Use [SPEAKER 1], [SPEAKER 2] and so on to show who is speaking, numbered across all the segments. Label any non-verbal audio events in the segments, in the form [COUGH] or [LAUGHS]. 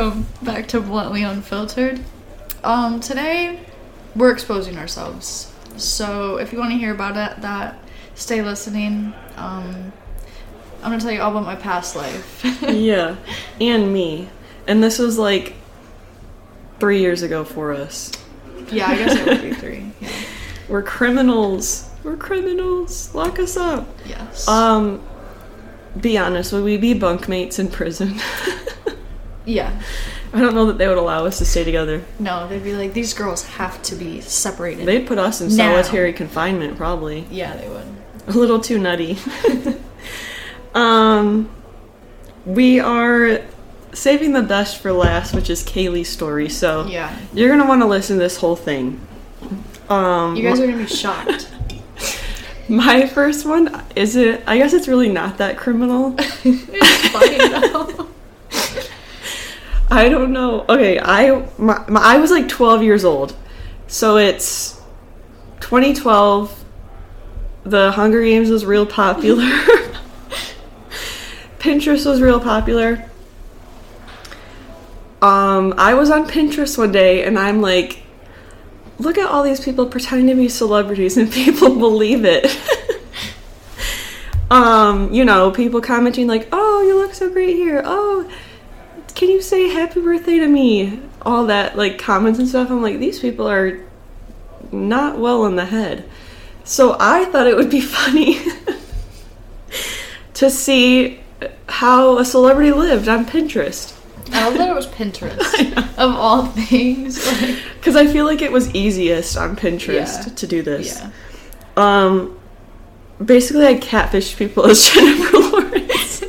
[SPEAKER 1] Welcome back to Bluntly Unfiltered. Um, today we're exposing ourselves. So if you want to hear about it, that stay listening. Um, I'm gonna tell you all about my past life. [LAUGHS]
[SPEAKER 2] yeah, and me. And this was like three years ago for us.
[SPEAKER 1] yeah, I guess it would be three. [LAUGHS] Yeah.
[SPEAKER 2] We're criminals. We're criminals. Lock us up.
[SPEAKER 1] Yes.
[SPEAKER 2] Um, be honest, would we be bunkmates in prison? [LAUGHS]
[SPEAKER 1] yeah.
[SPEAKER 2] I don't know that they would allow us to stay together.
[SPEAKER 1] No, they'd be like, these girls have to be separated.
[SPEAKER 2] They'd put us in
[SPEAKER 1] Now.
[SPEAKER 2] solitary confinement, probably.
[SPEAKER 1] yeah, they would.
[SPEAKER 2] A little too nutty. [LAUGHS] um, we are saving the best for last, which is Kaylee's story. So
[SPEAKER 1] Yeah.
[SPEAKER 2] you're gonna want to listen to this whole thing. Um,
[SPEAKER 1] You guys are gonna be shocked. [LAUGHS]
[SPEAKER 2] my first one is it? I guess it's really not that criminal. [LAUGHS]
[SPEAKER 1] it's funny though.
[SPEAKER 2] I don't know. Okay, I my, my, I was like 12 years old, so it's 2012. The Hunger Games was real popular. [LAUGHS] Pinterest was real popular. Um, I was on Pinterest one day and I'm like, look at all these people pretending to be celebrities and [LAUGHS] people believe it. [LAUGHS] um, you know, people commenting like, "Oh, you look so great here." Oh, can you say happy birthday to me? All that like comments and stuff. I'm like, these people are not well in the head. So I thought it would be [LAUGHS] funny to see how a celebrity lived on Pinterest.
[SPEAKER 1] I love that it was Pinterest [LAUGHS] of all things. [LAUGHS] Like,
[SPEAKER 2] Because I feel like it was easiest on Pinterest
[SPEAKER 1] Yeah.
[SPEAKER 2] to do this.
[SPEAKER 1] yeah.
[SPEAKER 2] Um, basically, I catfished people as Jennifer Lawrence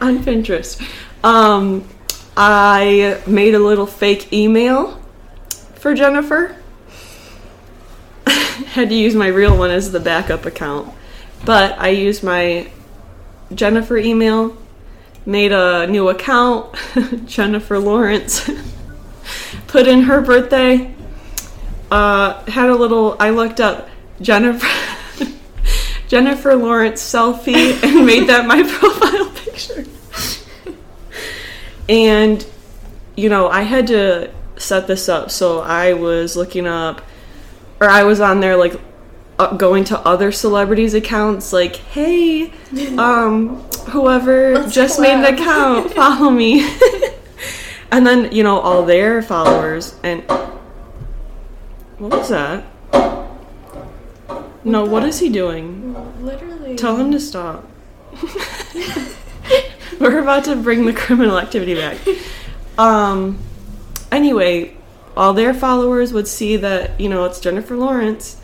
[SPEAKER 2] on Pinterest. Um, I made a little fake email for Jennifer. [LAUGHS] Had to use my real one as the backup account, but I used my Jennifer email, made a new account, [LAUGHS] Jennifer Lawrence, [LAUGHS] put in her birthday, uh, had a little. I looked up Jennifer Jennifer Lawrence selfie and made that my profile picture. And you know, I had to set this up, so I was looking up, or I was on there like uh, going to other celebrities' accounts, like, hey, [LAUGHS] um, whoever
[SPEAKER 1] Let's
[SPEAKER 2] just made an
[SPEAKER 1] collab."
[SPEAKER 2] account, [LAUGHS] follow me. [LAUGHS] and then you know all their followers and what was that? No, what is he doing?
[SPEAKER 1] Literally.
[SPEAKER 2] Tell him to stop. [LAUGHS] We're about to bring the criminal activity back. Um anyway, all their followers would see that, you know, it's Jennifer Lawrence.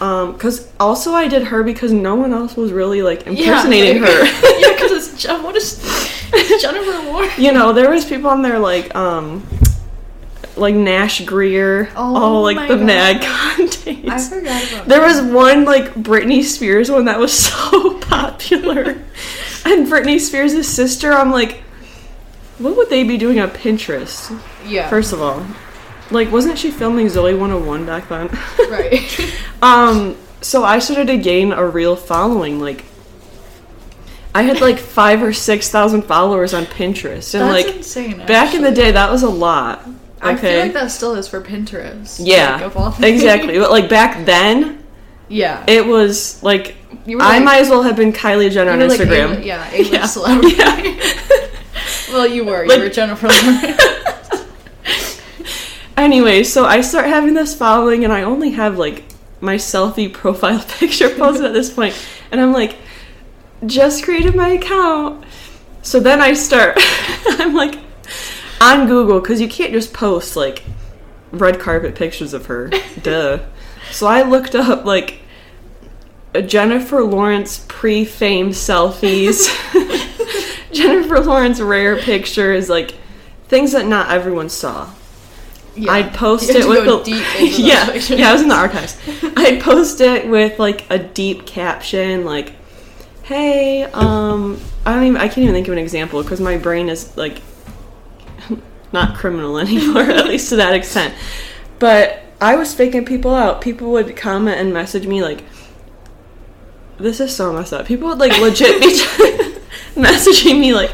[SPEAKER 2] Um, cause also I did her because no one else was really like impersonating [LAUGHS]
[SPEAKER 1] yeah,
[SPEAKER 2] her.
[SPEAKER 1] yeah, because [LAUGHS] it's what is it's Jennifer Lawrence?
[SPEAKER 2] you know, there was people on there like um like Nash Grier,
[SPEAKER 1] Oh
[SPEAKER 2] all like the
[SPEAKER 1] God.
[SPEAKER 2] mad content.
[SPEAKER 1] I forgot about
[SPEAKER 2] There was one like Britney Spears one that was so popular. [LAUGHS] and Britney Spears' sister, I'm like, what would they be doing on Pinterest?
[SPEAKER 1] Yeah.
[SPEAKER 2] First of all. Like, wasn't she filming Zoey 101 back then?
[SPEAKER 1] right. [LAUGHS]
[SPEAKER 2] um, so I started to gain a real following. Like, I had like [LAUGHS] five or six thousand followers on Pinterest. And
[SPEAKER 1] That's
[SPEAKER 2] like,
[SPEAKER 1] insane.
[SPEAKER 2] back in the day, that was a lot. Okay.
[SPEAKER 1] I feel like that still is for Pinterest.
[SPEAKER 2] yeah,
[SPEAKER 1] like, of all
[SPEAKER 2] exactly. But like back then,
[SPEAKER 1] Yeah.
[SPEAKER 2] it was like
[SPEAKER 1] You were
[SPEAKER 2] I
[SPEAKER 1] like-
[SPEAKER 2] might as well have been Kylie Jenner on
[SPEAKER 1] like
[SPEAKER 2] Instagram.
[SPEAKER 1] A- yeah, A-list [LAUGHS]
[SPEAKER 2] Yeah.
[SPEAKER 1] celebrity.
[SPEAKER 2] Yeah. [LAUGHS]
[SPEAKER 1] well, you were.
[SPEAKER 2] Like-
[SPEAKER 1] you were Jennifer Lawrence. [LAUGHS]
[SPEAKER 2] anyway, so I start having this following, and I only have like my selfie profile picture posted at this point, and I'm like, just created my account. So then I start, I'm like, on Google because you can't just post like red carpet pictures of her. Duh. So I looked up like Jennifer Lawrence pre-fame selfies, [LAUGHS] Jennifer Lawrence rare pictures, like things that not everyone saw.
[SPEAKER 1] Yeah.
[SPEAKER 2] I'd post it with
[SPEAKER 1] go
[SPEAKER 2] the
[SPEAKER 1] deep into [LAUGHS]
[SPEAKER 2] yeah
[SPEAKER 1] pictures.
[SPEAKER 2] yeah I was in the archives. I'd post it with like a deep caption like, "Hey, um, I don't even I can't even think of an example because my brain is like [LAUGHS] not criminal anymore at least to that extent." But I was faking people out. People would comment and message me like, "This is so messed up." People would like legit be [LAUGHS] messaging me like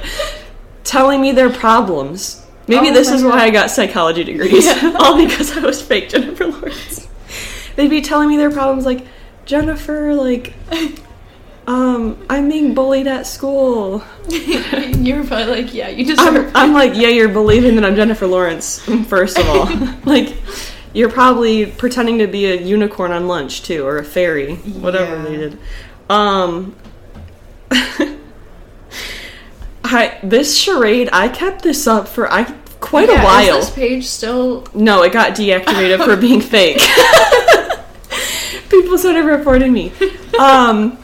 [SPEAKER 2] telling me their problems. Maybe
[SPEAKER 1] Oh
[SPEAKER 2] this is why I got psychology degrees.
[SPEAKER 1] Yeah. [LAUGHS]
[SPEAKER 2] All because I was fake Jennifer Lawrence. They'd be telling me their problems like, Jennifer, like, um, I'm being bullied at school. [LAUGHS]
[SPEAKER 1] You're probably like, yeah, you deserve.
[SPEAKER 2] I'm, I'm like, yeah, you're believing that I'm Jennifer Lawrence, first of all. like, you're probably pretending to be a unicorn on lunch, too, or a fairy, whatever
[SPEAKER 1] Yeah.
[SPEAKER 2] they did. Um, [LAUGHS] I, this charade, I kept this up for I quite
[SPEAKER 1] Yeah,
[SPEAKER 2] a while.
[SPEAKER 1] Is this page still?
[SPEAKER 2] No, it got deactivated for [LAUGHS] being fake. [LAUGHS] People started reporting me. Um,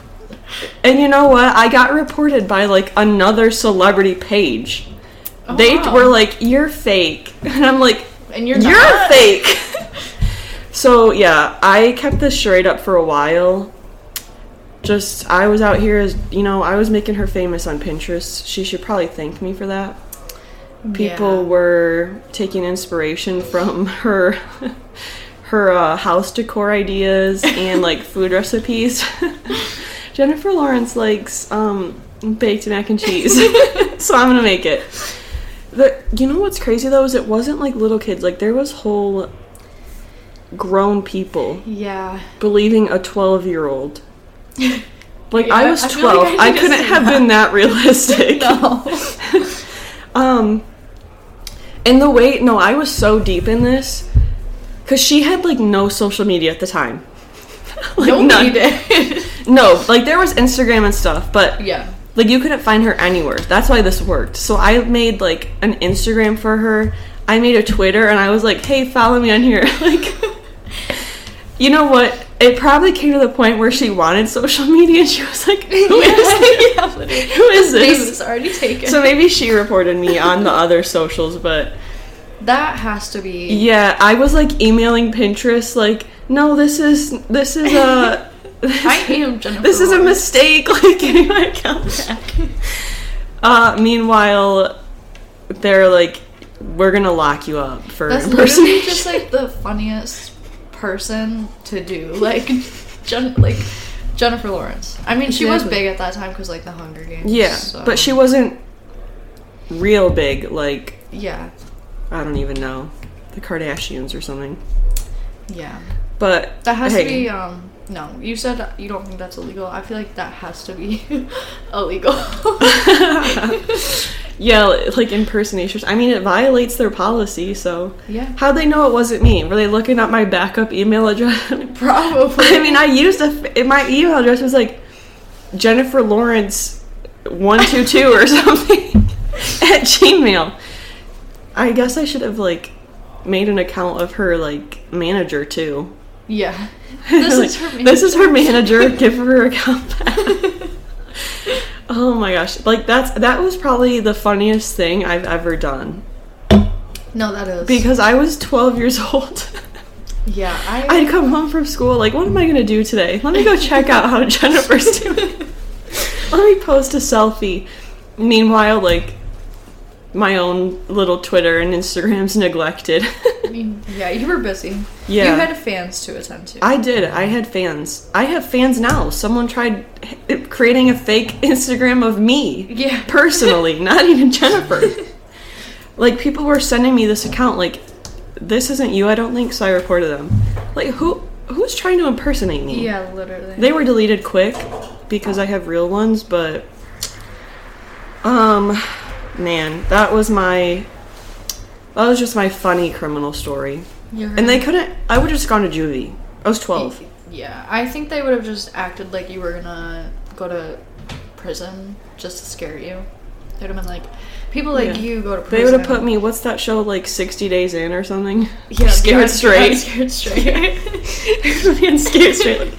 [SPEAKER 2] and you know what? I got reported by like another celebrity page.
[SPEAKER 1] Oh,
[SPEAKER 2] they
[SPEAKER 1] wow.
[SPEAKER 2] were like, "You're fake," and I'm like,
[SPEAKER 1] And you're
[SPEAKER 2] "You're
[SPEAKER 1] not.
[SPEAKER 2] fake." so yeah, I kept this charade up for a while. Just I was out here as you know, I was making her famous on Pinterest. She should probably thank me for that people
[SPEAKER 1] Yeah.
[SPEAKER 2] were taking inspiration from [LAUGHS] her her uh, house decor ideas and like [LAUGHS] food recipes. [LAUGHS] Jennifer Lawrence likes um, baked mac and cheese, so I'm gonna make it. The, you know what's crazy though is it wasn't like little kids. Like there was whole grown people
[SPEAKER 1] Yeah.
[SPEAKER 2] believing a 12 year old. [LAUGHS] Like I
[SPEAKER 1] Yeah,
[SPEAKER 2] was
[SPEAKER 1] I feel
[SPEAKER 2] 12.
[SPEAKER 1] like I
[SPEAKER 2] I, couldn't have
[SPEAKER 1] that.
[SPEAKER 2] been that [LAUGHS] realistic.
[SPEAKER 1] No. [LAUGHS]
[SPEAKER 2] Um, and the way, no, I was so deep in this because she had like no social media at the time. like,
[SPEAKER 1] no, did.
[SPEAKER 2] No, like there was Instagram and stuff, but
[SPEAKER 1] yeah.
[SPEAKER 2] like you couldn't find her anywhere. That's why this worked. So I made like an Instagram for her. I made a Twitter, and I was like, "Hey, follow me on here." like, you know what? It probably came to the point where she wanted social [LAUGHS] media, and she was like, "Who is this?
[SPEAKER 1] yeah. [LAUGHS] [LAUGHS]
[SPEAKER 2] Who is
[SPEAKER 1] Name
[SPEAKER 2] this?"
[SPEAKER 1] is already taken.
[SPEAKER 2] So maybe she reported me on the other socials, but
[SPEAKER 1] that has to be.
[SPEAKER 2] yeah, I was like emailing Pinterest, like, no, this is this is a
[SPEAKER 1] I am Jennifer.
[SPEAKER 2] this is a mistake. Like, getting my account back. Uh, meanwhile, they're like, we're gonna lock you up for
[SPEAKER 1] That's
[SPEAKER 2] impersonation.
[SPEAKER 1] just like the funniest person to do. Like, [LAUGHS] Jen, like Jennifer Lawrence. I mean, she was
[SPEAKER 2] Exactly.
[SPEAKER 1] big at that time because like the Hunger Games.
[SPEAKER 2] yeah,
[SPEAKER 1] so-
[SPEAKER 2] but she wasn't real big. Like,
[SPEAKER 1] Yeah,
[SPEAKER 2] I don't even know, the Kardashians or something.
[SPEAKER 1] yeah.
[SPEAKER 2] But
[SPEAKER 1] That has
[SPEAKER 2] hey,
[SPEAKER 1] to be. Um, no, you said you don't think that's illegal. I feel like that has to be [LAUGHS] illegal. [LAUGHS]
[SPEAKER 2] yeah, like impersonations. I mean, it violates their policy. So
[SPEAKER 1] yeah,
[SPEAKER 2] how'd they know it wasn't me? Were they looking at my backup email address? [LAUGHS]
[SPEAKER 1] probably.
[SPEAKER 2] I mean, I used a. My email address was like Jennifer Lawrence one two two or something at Gmail. I guess I should have like made an account of her like manager too.
[SPEAKER 1] Yeah. [LAUGHS] This
[SPEAKER 2] Like,
[SPEAKER 1] is her. [LAUGHS]
[SPEAKER 2] This is her manager. [LAUGHS] Give her a account back. oh my gosh! Like that's that was probably the funniest thing I've ever done
[SPEAKER 1] No, that is
[SPEAKER 2] because I was twelve years old.
[SPEAKER 1] yeah. I
[SPEAKER 2] I'd come home from school like, what am I gonna do today? Let me go check out how Jennifer's doing. Let me post a selfie. Meanwhile, like my own little Twitter and Instagram's [LAUGHS] neglected.
[SPEAKER 1] I mean, yeah, you were busy.
[SPEAKER 2] Yeah.
[SPEAKER 1] You had fans to attend to.
[SPEAKER 2] I did. I had fans. I have fans now. Someone tried creating a fake [LAUGHS] Instagram of me.
[SPEAKER 1] Yeah. [LAUGHS]
[SPEAKER 2] Personally, not even Jennifer. like people were sending me this account like this isn't you, I don't think, so I reported them. Like who who's trying to impersonate me?
[SPEAKER 1] yeah, literally.
[SPEAKER 2] They were deleted quick because I have real ones, but um man, that was my that was just my funny criminal story.
[SPEAKER 1] You're
[SPEAKER 2] And they couldn't I would have just gone to juvie. I was 12.
[SPEAKER 1] Yeah, I think they would have just acted like you were gonna go to prison just to scare you. They'd have been like, people like
[SPEAKER 2] Yeah.
[SPEAKER 1] you go to prison.
[SPEAKER 2] They would have put me what's that show like 60 days in or something?
[SPEAKER 1] yeah, [LAUGHS]
[SPEAKER 2] scared [LAUGHS] straight.
[SPEAKER 1] Scared straight. [LAUGHS]
[SPEAKER 2] Scared straight.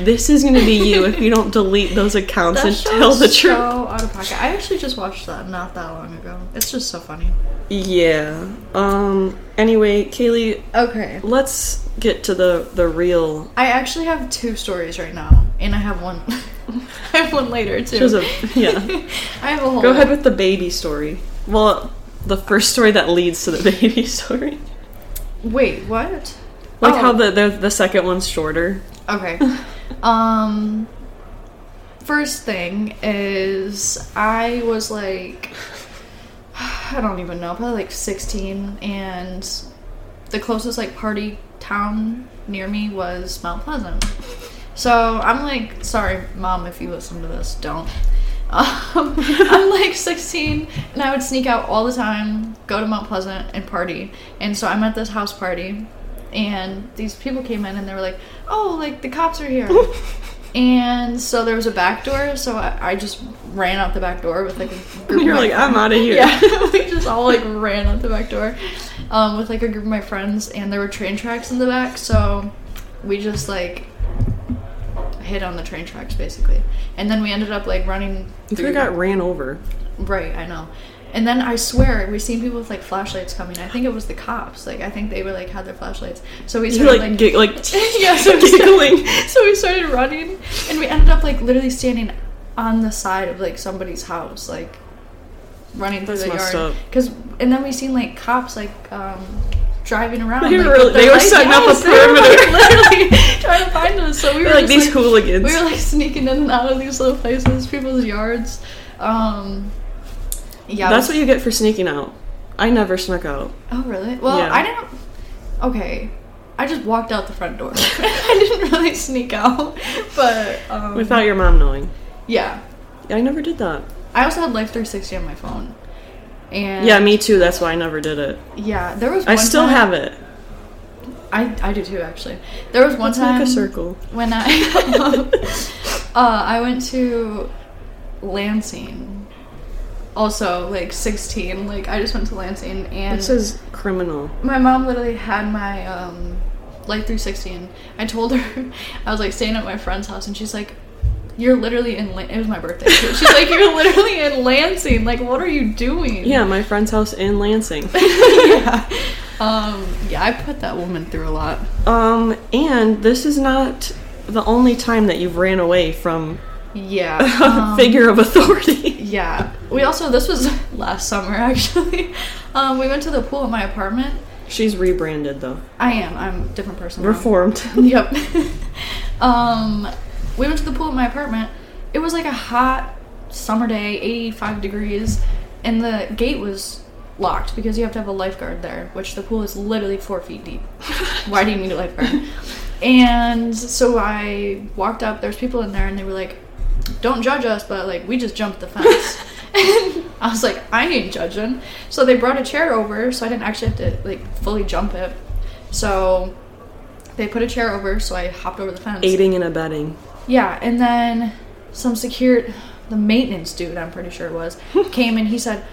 [SPEAKER 2] This is going to be you if you don't [LAUGHS] delete those accounts and tell the
[SPEAKER 1] so
[SPEAKER 2] truth.
[SPEAKER 1] out of pocket. I actually just watched that not that long ago. It's just so funny.
[SPEAKER 2] Yeah. Um anyway, Kaylee,
[SPEAKER 1] Okay.
[SPEAKER 2] let's get to the the real
[SPEAKER 1] I actually have two stories right now, and I have one. [LAUGHS] I have one later too.
[SPEAKER 2] A yeah. [LAUGHS]
[SPEAKER 1] I have a whole.
[SPEAKER 2] Go ahead with the baby story. Well, the first story that leads to the baby story.
[SPEAKER 1] Wait, what?
[SPEAKER 2] Like
[SPEAKER 1] Oh.
[SPEAKER 2] how the, the the second one's shorter.
[SPEAKER 1] Okay. Um first thing is I was like I don't even know, probably like 16, and the closest like party town near me was Mount Pleasant. So I'm like, sorry, mom, if you listen to this, don't. [LAUGHS] Um, I'm like 16, and I would sneak out all the time, go to Mount Pleasant and party. And so I'm at this house party, and these people came in and they were like, "Oh, like the cops are here." [LAUGHS] and so there was a back door, so I, I just ran out the back door with like a group.
[SPEAKER 2] You're
[SPEAKER 1] of my
[SPEAKER 2] like, I'm out of here.
[SPEAKER 1] yeah, [LAUGHS] we just all like ran out the back door um, with like a group of my friends, and there were train tracks in the back, so we just like hit on the train tracks basically, and then we ended up like running.
[SPEAKER 2] You
[SPEAKER 1] through-
[SPEAKER 2] have got ran over.
[SPEAKER 1] Right, I know. And then I swear we've seen people with like flashlights coming. I think it was the cops. Like I think they were like had their flashlights. So we started
[SPEAKER 2] like,
[SPEAKER 1] like,
[SPEAKER 2] gig- like [LAUGHS]
[SPEAKER 1] yeah, so we,
[SPEAKER 2] giggling.
[SPEAKER 1] started, [LAUGHS] so we started running, and we ended up like literally standing on the side of like somebody's house, like running through
[SPEAKER 2] That's
[SPEAKER 1] the yard. Because and then we seen like cops like um, driving around.
[SPEAKER 2] They
[SPEAKER 1] like,
[SPEAKER 2] were they were setting up a [LAUGHS]
[SPEAKER 1] were, like,
[SPEAKER 2] perimeter.
[SPEAKER 1] literally trying to find us. So we were
[SPEAKER 2] They're like
[SPEAKER 1] just,
[SPEAKER 2] these hooligans.
[SPEAKER 1] we were like sneaking in and out of these little places, people's yards. Um, yeah,
[SPEAKER 2] That's what you get for sneaking out. I never snuck out.
[SPEAKER 1] Oh, really? Well,
[SPEAKER 2] Yeah.
[SPEAKER 1] I didn't. Okay, I just walked out the front door. [LAUGHS] [LAUGHS] I didn't really sneak out, but um,
[SPEAKER 2] Without your mom knowing.
[SPEAKER 1] yeah,
[SPEAKER 2] I never did that.
[SPEAKER 1] I also had Life 360 on my phone, and
[SPEAKER 2] Yeah, me too. That's why I never did it.
[SPEAKER 1] yeah, there was.
[SPEAKER 2] I still
[SPEAKER 1] time-
[SPEAKER 2] have it.
[SPEAKER 1] I I do too, actually. There was one
[SPEAKER 2] Let's
[SPEAKER 1] time
[SPEAKER 2] make a circle.
[SPEAKER 1] when I [LAUGHS] uh, I went to Lansing. Also, like 16, like I just went to Lansing and
[SPEAKER 2] It says criminal.
[SPEAKER 1] my mom literally had my um life 360 and i told her [LAUGHS] i was like staying at my friend's house and she's like you're literally in Lan-. it was my birthday too. she's like you're [LAUGHS] literally in lansing like what are you doing
[SPEAKER 2] Yeah, my friend's house in Lansing. [LAUGHS]
[SPEAKER 1] yeah um yeah i put that woman through a lot
[SPEAKER 2] um, and this is not the only time that you've ran away from
[SPEAKER 1] yeah
[SPEAKER 2] a
[SPEAKER 1] um,
[SPEAKER 2] figure of authority.
[SPEAKER 1] yeah we also this was [LAUGHS] last summer actually [LAUGHS] um we went to the pool at my apartment
[SPEAKER 2] She's rebranded though.
[SPEAKER 1] i am i'm a different person now.
[SPEAKER 2] Reformed. [LAUGHS]
[SPEAKER 1] Yep. um, we went to the pool at my apartment. It was like a hot summer day, 85 degrees, and the gate was locked because you have to have a lifeguard there, which the pool is literally four feet deep. Why do you need a lifeguard? And so I walked up, there's people in there, and they were like, don't judge us, but like, we just jumped the fence. [LAUGHS] I was like, I ain't judging. So they brought a chair over, so I didn't actually have to like fully jump it. So they put a chair over, so I hopped over the fence.
[SPEAKER 2] Aiding and abetting.
[SPEAKER 1] Yeah, and then some secure, the maintenance dude, I'm pretty sure it was, [LAUGHS] came and he said,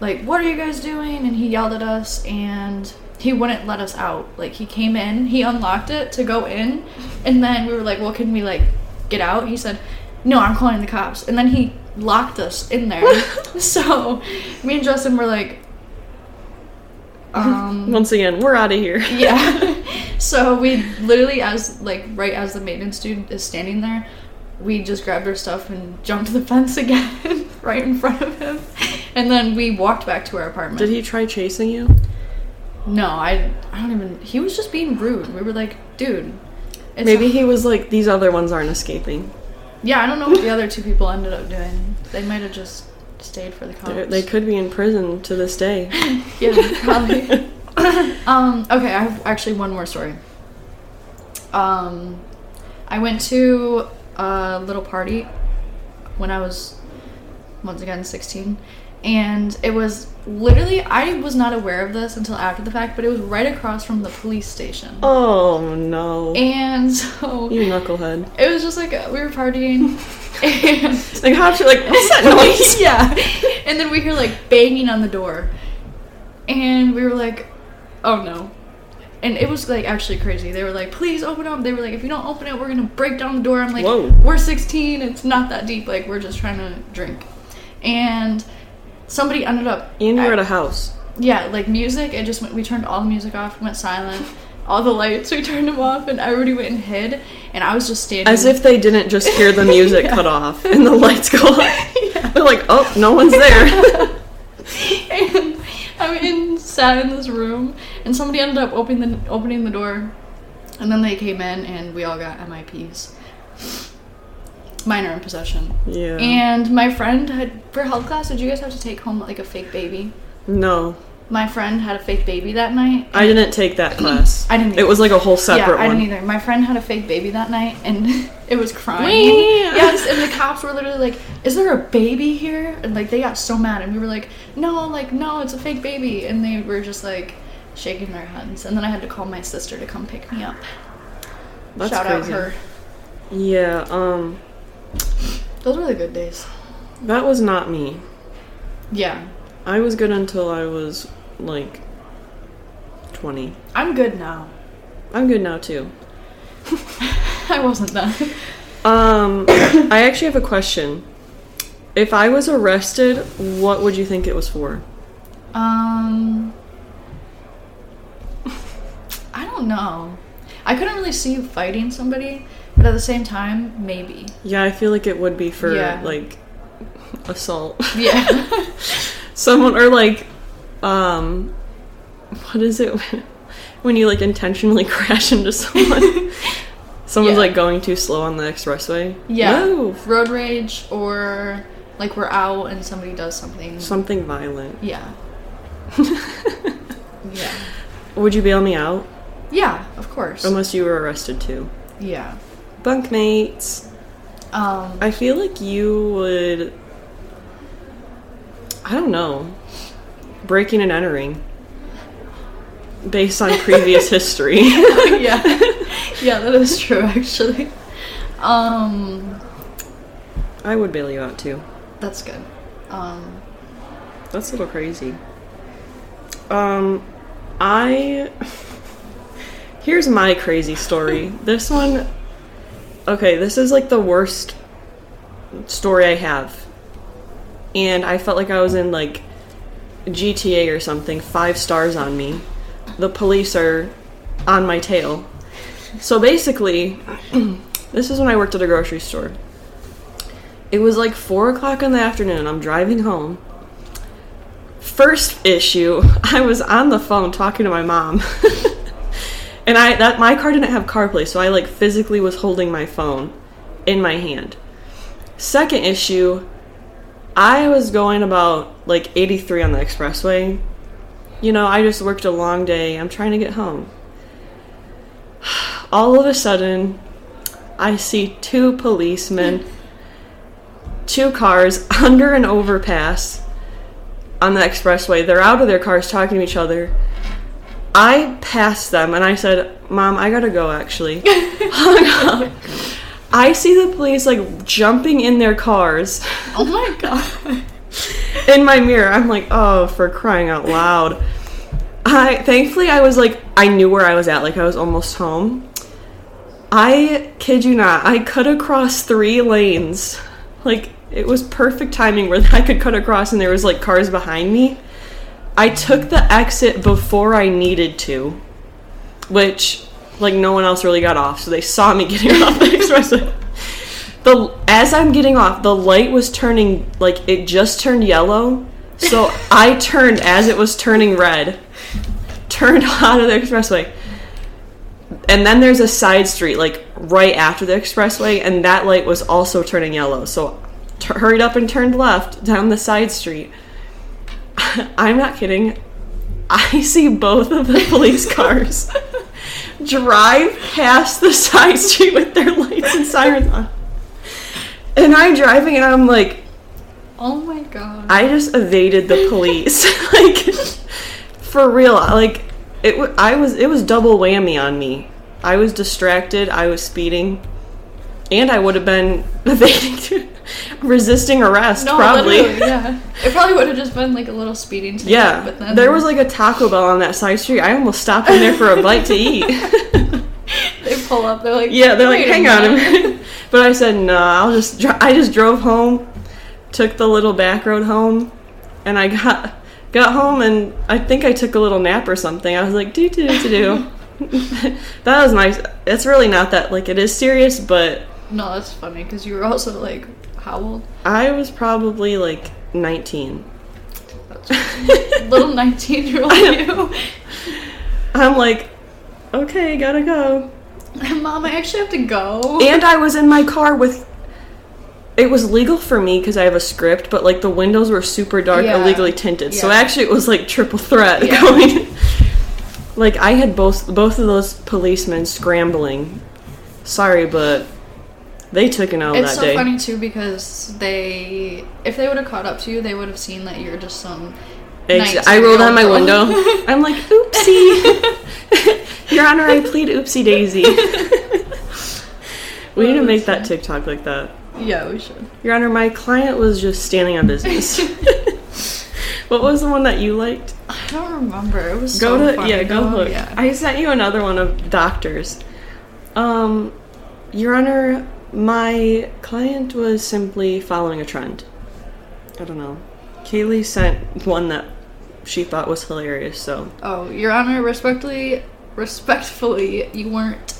[SPEAKER 1] like, what are you guys doing? And he yelled at us and he wouldn't let us out. Like, he came in, he unlocked it to go in, and then we were like, well, can we, like, get out? He said, no, I'm calling the cops. And then he locked us in there. [LAUGHS] so me and Justin were like, um, [LAUGHS]
[SPEAKER 2] Once again, we're out of here. [LAUGHS]
[SPEAKER 1] yeah. so we literally, as like right as the maintenance dude is standing there, we just grabbed our stuff and jumped the fence again, right in front of him, and then we walked back to our apartment.
[SPEAKER 2] Did he try chasing you?
[SPEAKER 1] No, I, I don't even. He was just being rude. We were like, dude. It's
[SPEAKER 2] Maybe he was like, these other ones aren't escaping.
[SPEAKER 1] Yeah, I don't know what the other two people ended up doing. They might have just stayed for the cops.
[SPEAKER 2] They could be in prison to this day. [LAUGHS]
[SPEAKER 1] yeah, probably. [LAUGHS] um, okay, I have actually one more story. Um, I went to a little party when I was once again 16, and it was literally I was not aware of this until after the fact, but it was right across from the police station.
[SPEAKER 2] Oh no.
[SPEAKER 1] And so
[SPEAKER 2] You knucklehead.
[SPEAKER 1] it was just like uh, we were partying, [LAUGHS] and
[SPEAKER 2] Like cops are like, what's that noise? [LAUGHS]
[SPEAKER 1] yeah. And then we hear like banging on the door. And we were like, oh no. And it was like actually crazy. They were like, please open up. They were like, if you don't open it, we're gonna break down the door. I'm like,
[SPEAKER 2] Whoa.
[SPEAKER 1] we're 16. It's not that deep. Like, we're just trying to drink. And somebody ended up.
[SPEAKER 2] And you were at a house.
[SPEAKER 1] yeah, like music. It just went. We turned all the music off. Went silent. All the lights. [LAUGHS] We turned them off, and everybody went and hid. And I was just standing.
[SPEAKER 2] As if they didn't just hear the music [LAUGHS] cut off and the lights go off. [LAUGHS]
[SPEAKER 1] Yeah.
[SPEAKER 2] They're like, oh, no one's there.
[SPEAKER 1] and I'm in sat in this room, and somebody ended up opening the opening the door, and then they came in, and we all got MIPs. Minor in possession.
[SPEAKER 2] Yeah.
[SPEAKER 1] And my friend had for health class. Did you guys have to take home like a fake baby?
[SPEAKER 2] no,
[SPEAKER 1] My friend had a fake baby that night.
[SPEAKER 2] I didn't take that [CLEARS THROAT] class.
[SPEAKER 1] I didn't
[SPEAKER 2] It was like a whole separate
[SPEAKER 1] yeah, I
[SPEAKER 2] one.
[SPEAKER 1] didn't either. My friend had a fake baby that night, and [LAUGHS] it was crying.
[SPEAKER 2] Wee.
[SPEAKER 1] yes, and the cops were literally like, "Is there a baby here?" And like they got so mad, and we were like, "No, like no, it's a fake baby," and they were just like shaking their heads. And then I had to call my sister to come pick me up.
[SPEAKER 2] That's
[SPEAKER 1] Shout
[SPEAKER 2] crazy.
[SPEAKER 1] out her.
[SPEAKER 2] Yeah. Um,
[SPEAKER 1] Those were the good days.
[SPEAKER 2] that was not me.
[SPEAKER 1] Yeah,
[SPEAKER 2] I was good until I was like twenty.
[SPEAKER 1] I'm good now.
[SPEAKER 2] I'm good now too. [LAUGHS]
[SPEAKER 1] I wasn't then.
[SPEAKER 2] Um, [COUGHS] I actually have a question. If I was arrested, what would you think it was for?
[SPEAKER 1] Um, [LAUGHS] I don't know. I couldn't really see you fighting somebody, but at the same time, maybe.
[SPEAKER 2] Yeah, I feel like it would be for
[SPEAKER 1] Yeah.
[SPEAKER 2] like assault.
[SPEAKER 1] Yeah. [LAUGHS]
[SPEAKER 2] Someone or like um what is it [LAUGHS] when you like intentionally [LAUGHS] crash into someone? Someone's
[SPEAKER 1] Yeah.
[SPEAKER 2] like going too slow on the expressway.
[SPEAKER 1] Yeah.
[SPEAKER 2] Move.
[SPEAKER 1] Road rage or like we're out and somebody does something.
[SPEAKER 2] Something violent.
[SPEAKER 1] yeah. yeah.
[SPEAKER 2] Would you bail me out?
[SPEAKER 1] Yeah, of course.
[SPEAKER 2] Unless you were arrested too.
[SPEAKER 1] yeah.
[SPEAKER 2] Bunkmates.
[SPEAKER 1] Um
[SPEAKER 2] I feel like you would I don't know. Breaking and entering. Based on [LAUGHS] previous history. [LAUGHS]
[SPEAKER 1] yeah. [LAUGHS] yeah, that is true actually. Um
[SPEAKER 2] I would bail you out too.
[SPEAKER 1] that's good. Um
[SPEAKER 2] That's a little crazy. Um, I. Here's my crazy story. This one. Okay, this is like the worst story I have. And I felt like I was in like GTA or something, five stars on me. The police are on my tail. So basically, [CLEARS THROAT] this is when I worked at a grocery store. It was like four o'clock in the afternoon. I'm driving home. First issue, [LAUGHS] I was on the phone talking to my mom. [LAUGHS] and I that my car didn't have CarPlay, so I like physically was holding my phone in my hand. Second issue, I was going about like 83 on the expressway. You know, I just worked a long day. I'm trying to get home. [SIGHS] All of a sudden, I see two policemen, two cars [LAUGHS] under an overpass on the expressway. They're out of their cars talking to each other. I passed them and I said, Mom, I gotta go actually. [LAUGHS] I see the police like jumping in their cars
[SPEAKER 1] Oh my [LAUGHS] god.
[SPEAKER 2] in my mirror. I'm like, oh, for crying out loud. I thankfully I was like I knew where I was at, like I was almost home. I kid you not, I cut across three lanes. Like it was perfect timing where [LAUGHS] I could cut across and there was like cars behind me. I took the exit before I needed to, which like no one else really got off, so they saw me [LAUGHS] getting off the expressway. The as I'm getting off, the light was turning like it just turned yellow, so I turned as it was turning red. Turned [LAUGHS] out of the expressway. And then there's a side street like right after the expressway and that light was also turning yellow. So t- hurried up and turned left down the side street. [LAUGHS] I'm not kidding. I see both of the police [LAUGHS] cars drive past the side street with their lights and sirens on. And I'm driving and I'm like,
[SPEAKER 1] Oh my god.
[SPEAKER 2] I just evaded the police. [LAUGHS] like for real. Like it wa I was it was double whammy on me. I was distracted, I was speeding, and I would have been [LAUGHS] evading to, resisting arrest
[SPEAKER 1] no,
[SPEAKER 2] probably.
[SPEAKER 1] yeah. [LAUGHS] It probably would have just been like a little speeding ticket.
[SPEAKER 2] Yeah,
[SPEAKER 1] but then
[SPEAKER 2] there was like a Taco Bell on that side street. I almost stopped in there for a bite to eat. [LAUGHS]
[SPEAKER 1] they pull up. They're like,
[SPEAKER 2] yeah, they're like, hang on a
[SPEAKER 1] minute."
[SPEAKER 2] But I said no. I'll just. Dri- I just drove home, took the little back road home, and I got got home and I think I took a little nap or something. I was like, do do do do. That was nice. It's really not that like it is serious, but
[SPEAKER 1] No, that's funny because you were also like, how old?
[SPEAKER 2] I was probably like 19.
[SPEAKER 1] Little [LAUGHS] nineteen-year-old
[SPEAKER 2] I
[SPEAKER 1] you.
[SPEAKER 2] I'm like, okay, gotta go. [LAUGHS]
[SPEAKER 1] Mom, I actually have to go.
[SPEAKER 2] And I was in my car with it was legal for me because I have a script, but like the windows were super dark,
[SPEAKER 1] Yeah.
[SPEAKER 2] illegally tinted. So actually, it was like triple threat
[SPEAKER 1] Yeah.
[SPEAKER 2] going. [LAUGHS] like I had both both of those policemen scrambling. Sorry, but they took an L that day.
[SPEAKER 1] It's
[SPEAKER 2] that
[SPEAKER 1] so
[SPEAKER 2] day.
[SPEAKER 1] funny too because they, if they would have caught up to you, they would have seen that you're just some.
[SPEAKER 2] Ex- I rolled out my
[SPEAKER 1] 19-year-old
[SPEAKER 2] window. [LAUGHS] I'm like, oopsie. [LAUGHS] Your Honor, I plead oopsie daisy. [LAUGHS] we need to make that TikTok like that.
[SPEAKER 1] yeah, we should.
[SPEAKER 2] Your Honor, my client was just standing on business. what was the one that you liked?
[SPEAKER 1] I don't remember. It was
[SPEAKER 2] Go
[SPEAKER 1] so
[SPEAKER 2] to
[SPEAKER 1] funny,
[SPEAKER 2] yeah, go
[SPEAKER 1] though.
[SPEAKER 2] look.
[SPEAKER 1] Yeah.
[SPEAKER 2] I sent you another one of doctors. Um, Your Honor, my client was simply following a trend. I don't know. Kaylee sent one that she thought was hilarious, so
[SPEAKER 1] Oh, Your Honor, respectfully, respectfully, you weren't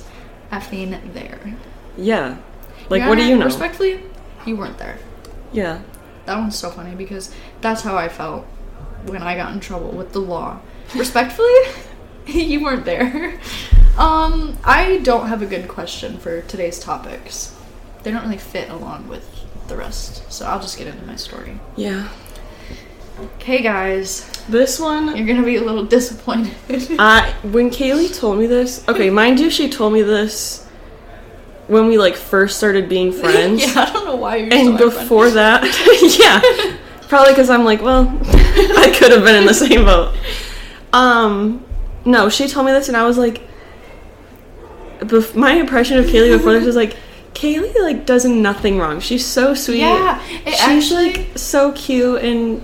[SPEAKER 1] effing there.
[SPEAKER 2] yeah. Like,
[SPEAKER 1] Your
[SPEAKER 2] what do you know?
[SPEAKER 1] Respectfully, you weren't there.
[SPEAKER 2] yeah.
[SPEAKER 1] That one's so funny because that's how I felt when I got in trouble with the law. Respectfully, [LAUGHS] you weren't there. Um, I don't have a good question for today's topics. They don't really fit along with the rest, so I'll just get into my story.
[SPEAKER 2] Yeah.
[SPEAKER 1] Okay, guys,
[SPEAKER 2] This one,
[SPEAKER 1] you're gonna be a little disappointed. [LAUGHS]
[SPEAKER 2] I when Kaylee told me this, okay, mind you, she told me this when we like first started being [LAUGHS] friends.
[SPEAKER 1] yeah, I don't know why you're
[SPEAKER 2] and before that, [LAUGHS] yeah, probably because I'm like, well, I could have been in the same boat. Um, no, she told me this, and I was like, bef- my impression of Kaylee before this was like, Kaylee like does nothing wrong. She's so sweet.
[SPEAKER 1] Yeah,
[SPEAKER 2] she's
[SPEAKER 1] actually
[SPEAKER 2] like so cute and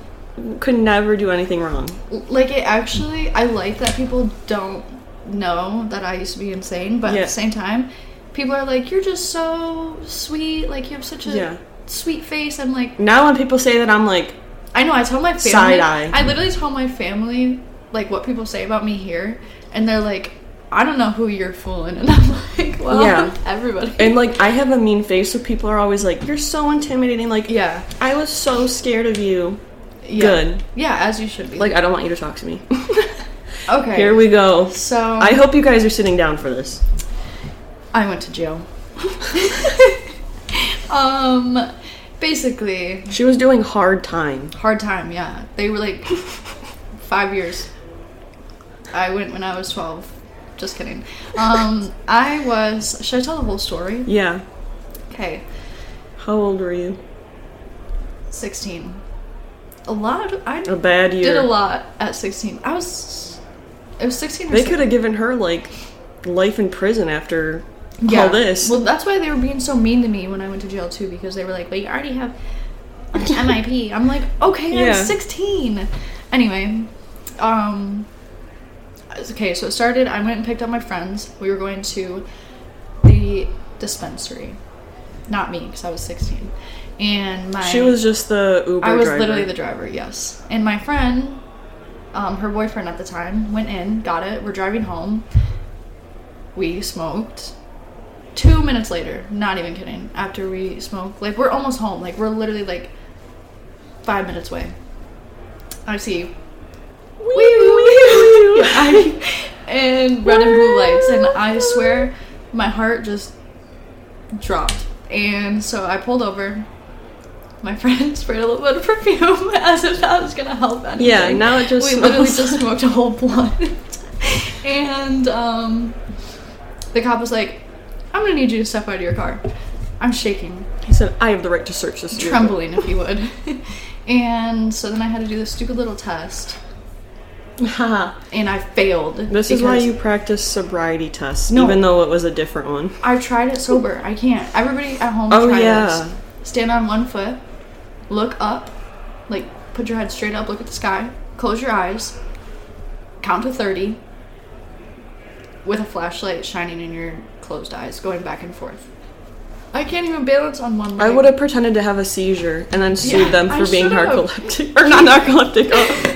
[SPEAKER 2] could never do anything wrong.
[SPEAKER 1] like it actually I like that people don't know that I used to be insane, but
[SPEAKER 2] Yeah.
[SPEAKER 1] at the same time, people are like, You're just so sweet, like you have such a
[SPEAKER 2] Yeah.
[SPEAKER 1] sweet face. I'm like
[SPEAKER 2] Now when people say that, I'm like,
[SPEAKER 1] I know I tell my family
[SPEAKER 2] Side eye.
[SPEAKER 1] I literally tell my family like what people say about me here and they're like, I don't know who you're fooling and [LAUGHS] I'm like, Well
[SPEAKER 2] Yeah.
[SPEAKER 1] everybody
[SPEAKER 2] and like I have a mean face, so people are always like, you're so intimidating. Like,
[SPEAKER 1] Yeah.
[SPEAKER 2] I was so scared of you.
[SPEAKER 1] yeah.
[SPEAKER 2] Good.
[SPEAKER 1] Yeah, as you should be.
[SPEAKER 2] Like, I don't want you to talk to me. [LAUGHS]
[SPEAKER 1] okay.
[SPEAKER 2] Here we go.
[SPEAKER 1] so
[SPEAKER 2] I hope you guys are sitting down for this.
[SPEAKER 1] I went to jail. [LAUGHS] um, basically,
[SPEAKER 2] She was doing hard time.
[SPEAKER 1] hard time. Yeah, they were like five years. I went when I was twelve. Just kidding. Um, I was. Should I tell the whole story?
[SPEAKER 2] Yeah.
[SPEAKER 1] Okay,
[SPEAKER 2] How old were you?
[SPEAKER 1] sixteen. A lot. Of, I
[SPEAKER 2] A bad year.
[SPEAKER 1] did a lot at sixteen. I was. It was sixteen. Or
[SPEAKER 2] They could have given her like life in prison after
[SPEAKER 1] Yeah.
[SPEAKER 2] all this.
[SPEAKER 1] Well, that's why they were being so mean to me when I went to jail too, because they were like, "Well, you already have an MIP." I'm like, "Okay,
[SPEAKER 2] Yeah.
[SPEAKER 1] I'm 16." Anyway, um, okay, so it started. I went and picked up my friends. We were going to the dispensary, not me, because I was 16, and my
[SPEAKER 2] she was just the Uber
[SPEAKER 1] I was
[SPEAKER 2] driver.
[SPEAKER 1] literally the driver, yes. And my friend, um, her boyfriend at the time, went in, got it. We're driving home. We smoked. Two minutes later, not even kidding, after we smoked, like we're almost home. Like we're literally like five minutes away. I see I- [LAUGHS] and red and blue lights, and I swear my heart just dropped. And so I pulled over. My [LAUGHS] friend sprayed a little bit of perfume [LAUGHS] as if that was gonna help anything.
[SPEAKER 2] Yeah, now it just
[SPEAKER 1] we literally just smoked a whole blunt. and um, the cop was like, "I'm gonna need you to step out of your car." I'm shaking,
[SPEAKER 2] He said, "I have the right to search this." vehicle."
[SPEAKER 1] trembling, if you would. and so then I had to do this stupid little test. [LAUGHS] and I failed.
[SPEAKER 2] this is why you practice sobriety tests,
[SPEAKER 1] No.
[SPEAKER 2] even though it was a different one.
[SPEAKER 1] I've tried it sober. I can't. Everybody at home
[SPEAKER 2] Oh,
[SPEAKER 1] try
[SPEAKER 2] yeah.
[SPEAKER 1] this. Stand on one foot, look up, like put your head straight up, look at the sky, close your eyes, count to 30 with a flashlight shining in your closed eyes, going back and forth. I can't even balance on one leg.
[SPEAKER 2] I would have pretended to have a seizure and then sued
[SPEAKER 1] Yeah,
[SPEAKER 2] them
[SPEAKER 1] I
[SPEAKER 2] for being
[SPEAKER 1] should've.
[SPEAKER 2] narcoleptic or not narcoleptic. Oh, [LAUGHS]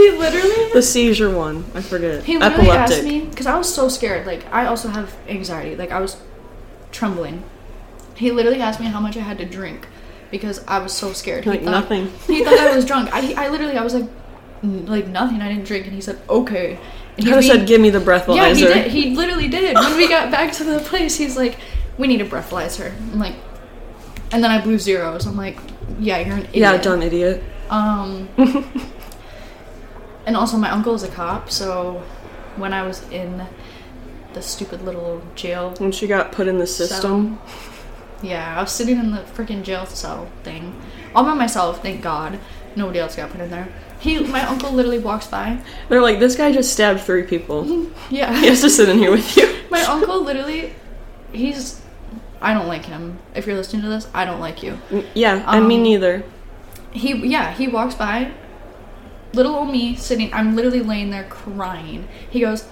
[SPEAKER 1] He literally
[SPEAKER 2] the seizure one. I forget.
[SPEAKER 1] He literally
[SPEAKER 2] Epileptic.
[SPEAKER 1] asked me because I was so scared. Like I also have anxiety. Like I was trembling. He literally asked me how much I had to drink because I was so scared. He
[SPEAKER 2] Like
[SPEAKER 1] thought-
[SPEAKER 2] nothing.
[SPEAKER 1] He thought I was [LAUGHS] drunk. I, I literally I was like, "Mm, like nothing. I didn't drink, and he said okay. And being-
[SPEAKER 2] said, "Give me the breathalyzer."
[SPEAKER 1] yeah, he did. He literally did. When we got back to the place, he's like, "We need a breathalyzer." I'm like, and then I blew zeros. I'm like, yeah, you're an idiot.
[SPEAKER 2] Yeah, dumb idiot.
[SPEAKER 1] Um, [LAUGHS] and also, my uncle is a cop, so when I was in the stupid little jail,
[SPEAKER 2] When she got put in the system.
[SPEAKER 1] yeah, I was sitting in the freaking jail cell thing all by myself. Thank God, nobody else got put in there. He, my uncle, literally walks by.
[SPEAKER 2] They're like, this guy just stabbed three people. [LAUGHS]
[SPEAKER 1] Yeah, he
[SPEAKER 2] has to sit in here with you. [LAUGHS]
[SPEAKER 1] my uncle literally, he's. I don't like him. If you're listening to this, I don't like you.
[SPEAKER 2] Yeah, and me
[SPEAKER 1] Um,
[SPEAKER 2] neither.
[SPEAKER 1] he yeah he walks by little old me sitting i'm literally laying there crying. He goes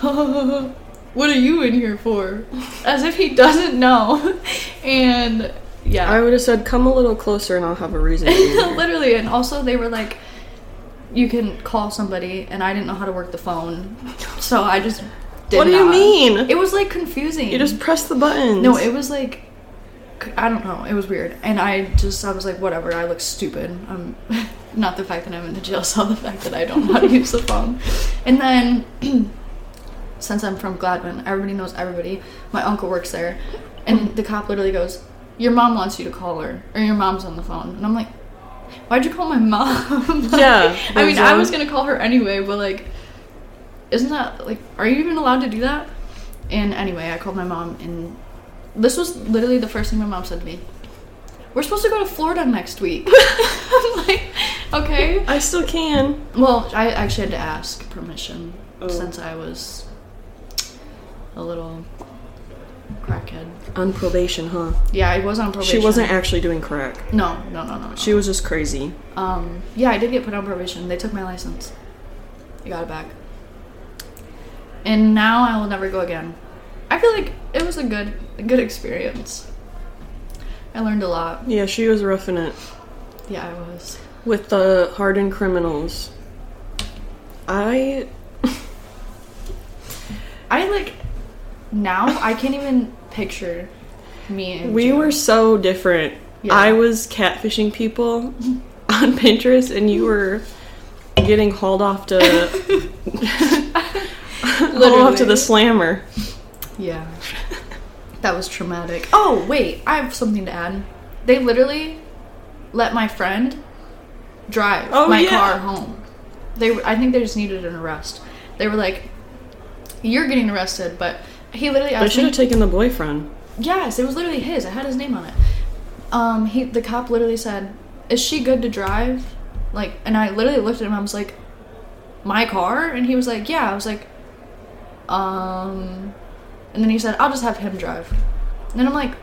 [SPEAKER 1] [LAUGHS] what are you in here for? [LAUGHS] As if he doesn't know. [LAUGHS] And yeah.
[SPEAKER 2] I would have said, come a little closer and I'll have a reason to be here.
[SPEAKER 1] literally and also they were like you can call somebody and i didn't know how to work the phone. So i just did
[SPEAKER 2] What do you mean?
[SPEAKER 1] it was like confusing.
[SPEAKER 2] You just press the button.
[SPEAKER 1] no, it was like I don't know. It was weird, and I just I was like, whatever. I look stupid. Um, [LAUGHS] not the fact that I'm in the jail cell, the fact that I don't know how to use the phone. And then, [CLEARS THROAT] since I'm from Gladwin, everybody knows everybody. My uncle works there, and the cop literally goes, "Your mom wants you to call her, or your mom's on the phone." And I'm like, "Why'd you call my mom?" [LAUGHS] Like,
[SPEAKER 2] Yeah,
[SPEAKER 1] I mean, I was gonna call her anyway, but like, isn't that like, are you even allowed to do that? And anyway, I called my mom, and this was literally the first thing my mom said to me. We're supposed to go to Florida next week. [LAUGHS] I'm like, okay.
[SPEAKER 2] I still can.
[SPEAKER 1] Well, I actually had to ask permission
[SPEAKER 2] Oh.
[SPEAKER 1] since I was a little crackhead.
[SPEAKER 2] On probation, huh?
[SPEAKER 1] Yeah, I was on probation.
[SPEAKER 2] She wasn't actually doing crack.
[SPEAKER 1] No, no, no, no. no.
[SPEAKER 2] She was just crazy.
[SPEAKER 1] Um, yeah, I did get put on probation. They took my license. I got it back. And now I will never go again. I feel like it was a good a good experience. I learned a lot.
[SPEAKER 2] Yeah, she was roughing it
[SPEAKER 1] Yeah, I was.
[SPEAKER 2] with the hardened criminals. I [LAUGHS]
[SPEAKER 1] I like now I can't even picture me in
[SPEAKER 2] we were so different.
[SPEAKER 1] Yeah.
[SPEAKER 2] I was catfishing people [LAUGHS] on Pinterest, and you were getting hauled off to [LAUGHS] hauled off to the slammer.
[SPEAKER 1] Yeah. That was traumatic. Oh, wait, I have something to add. They literally let my friend drive
[SPEAKER 2] Oh,
[SPEAKER 1] my
[SPEAKER 2] yeah.
[SPEAKER 1] car home. They I think they just needed an arrest. They were like, "You're getting arrested," but he literally
[SPEAKER 2] I should have taken the boyfriend.
[SPEAKER 1] yes, it was literally his. I had his name on it. Um, he the cop literally said, "Is she good to drive?" Like, and I literally looked at him. I was like, "My car?" And he was like, "Yeah." I was like, um, and then he said, "I'll just have him drive." And then I'm like,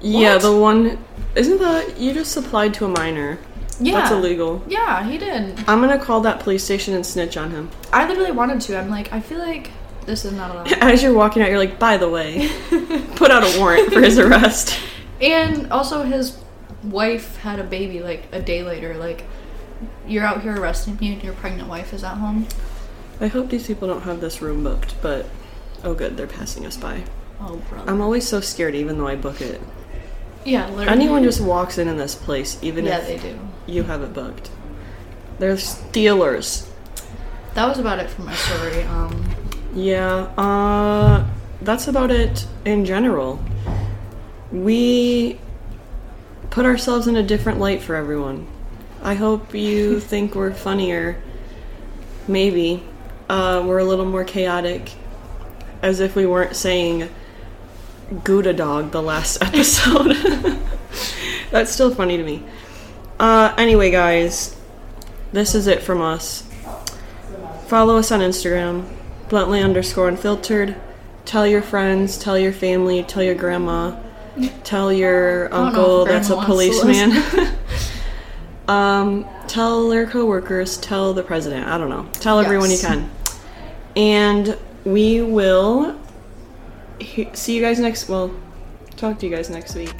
[SPEAKER 2] Yeah,
[SPEAKER 1] What?
[SPEAKER 2] the one isn't that you just supplied to a minor?
[SPEAKER 1] "Yeah,
[SPEAKER 2] That's illegal.
[SPEAKER 1] Yeah, he did.
[SPEAKER 2] I'm gonna call that police station and snitch on him.
[SPEAKER 1] I literally wanted to. I'm like, I feel like this is not [LAUGHS] allowed.
[SPEAKER 2] As you're walking out, you're like, by the way, [LAUGHS] put out a warrant for his arrest.
[SPEAKER 1] and also, his wife had a baby like a day later. Like, you're out here arresting me, and your pregnant wife is at home.
[SPEAKER 2] I hope these people don't have this room booked, but oh good, they're passing us by.
[SPEAKER 1] Oh, brother.
[SPEAKER 2] I'm always so scared even though I book it.
[SPEAKER 1] yeah, literally.
[SPEAKER 2] Anyone just walks in in this place, even
[SPEAKER 1] Yeah,
[SPEAKER 2] if
[SPEAKER 1] they do.
[SPEAKER 2] you have it booked. They're stealers.
[SPEAKER 1] That was about it for my story. Um,
[SPEAKER 2] Yeah, uh, that's about it in general. We put ourselves in a different light for everyone. I hope you [LAUGHS] think we're funnier. Maybe. Uh, we're a little more chaotic. As if we weren't saying Gouda dog the last [LAUGHS] episode. [LAUGHS] That's still funny to me. Uh, anyway, guys, this is it from us. Follow us on Instagram, bluntly underscore unfiltered. Tell your friends, tell your family, tell your grandma, tell your uncle that's a
[SPEAKER 1] grandma wants to
[SPEAKER 2] policeman. [LAUGHS] um, tell their coworkers, tell the president. I don't know. Tell everyone you can. And we will he- see you guys next. Well, talk to you guys next week.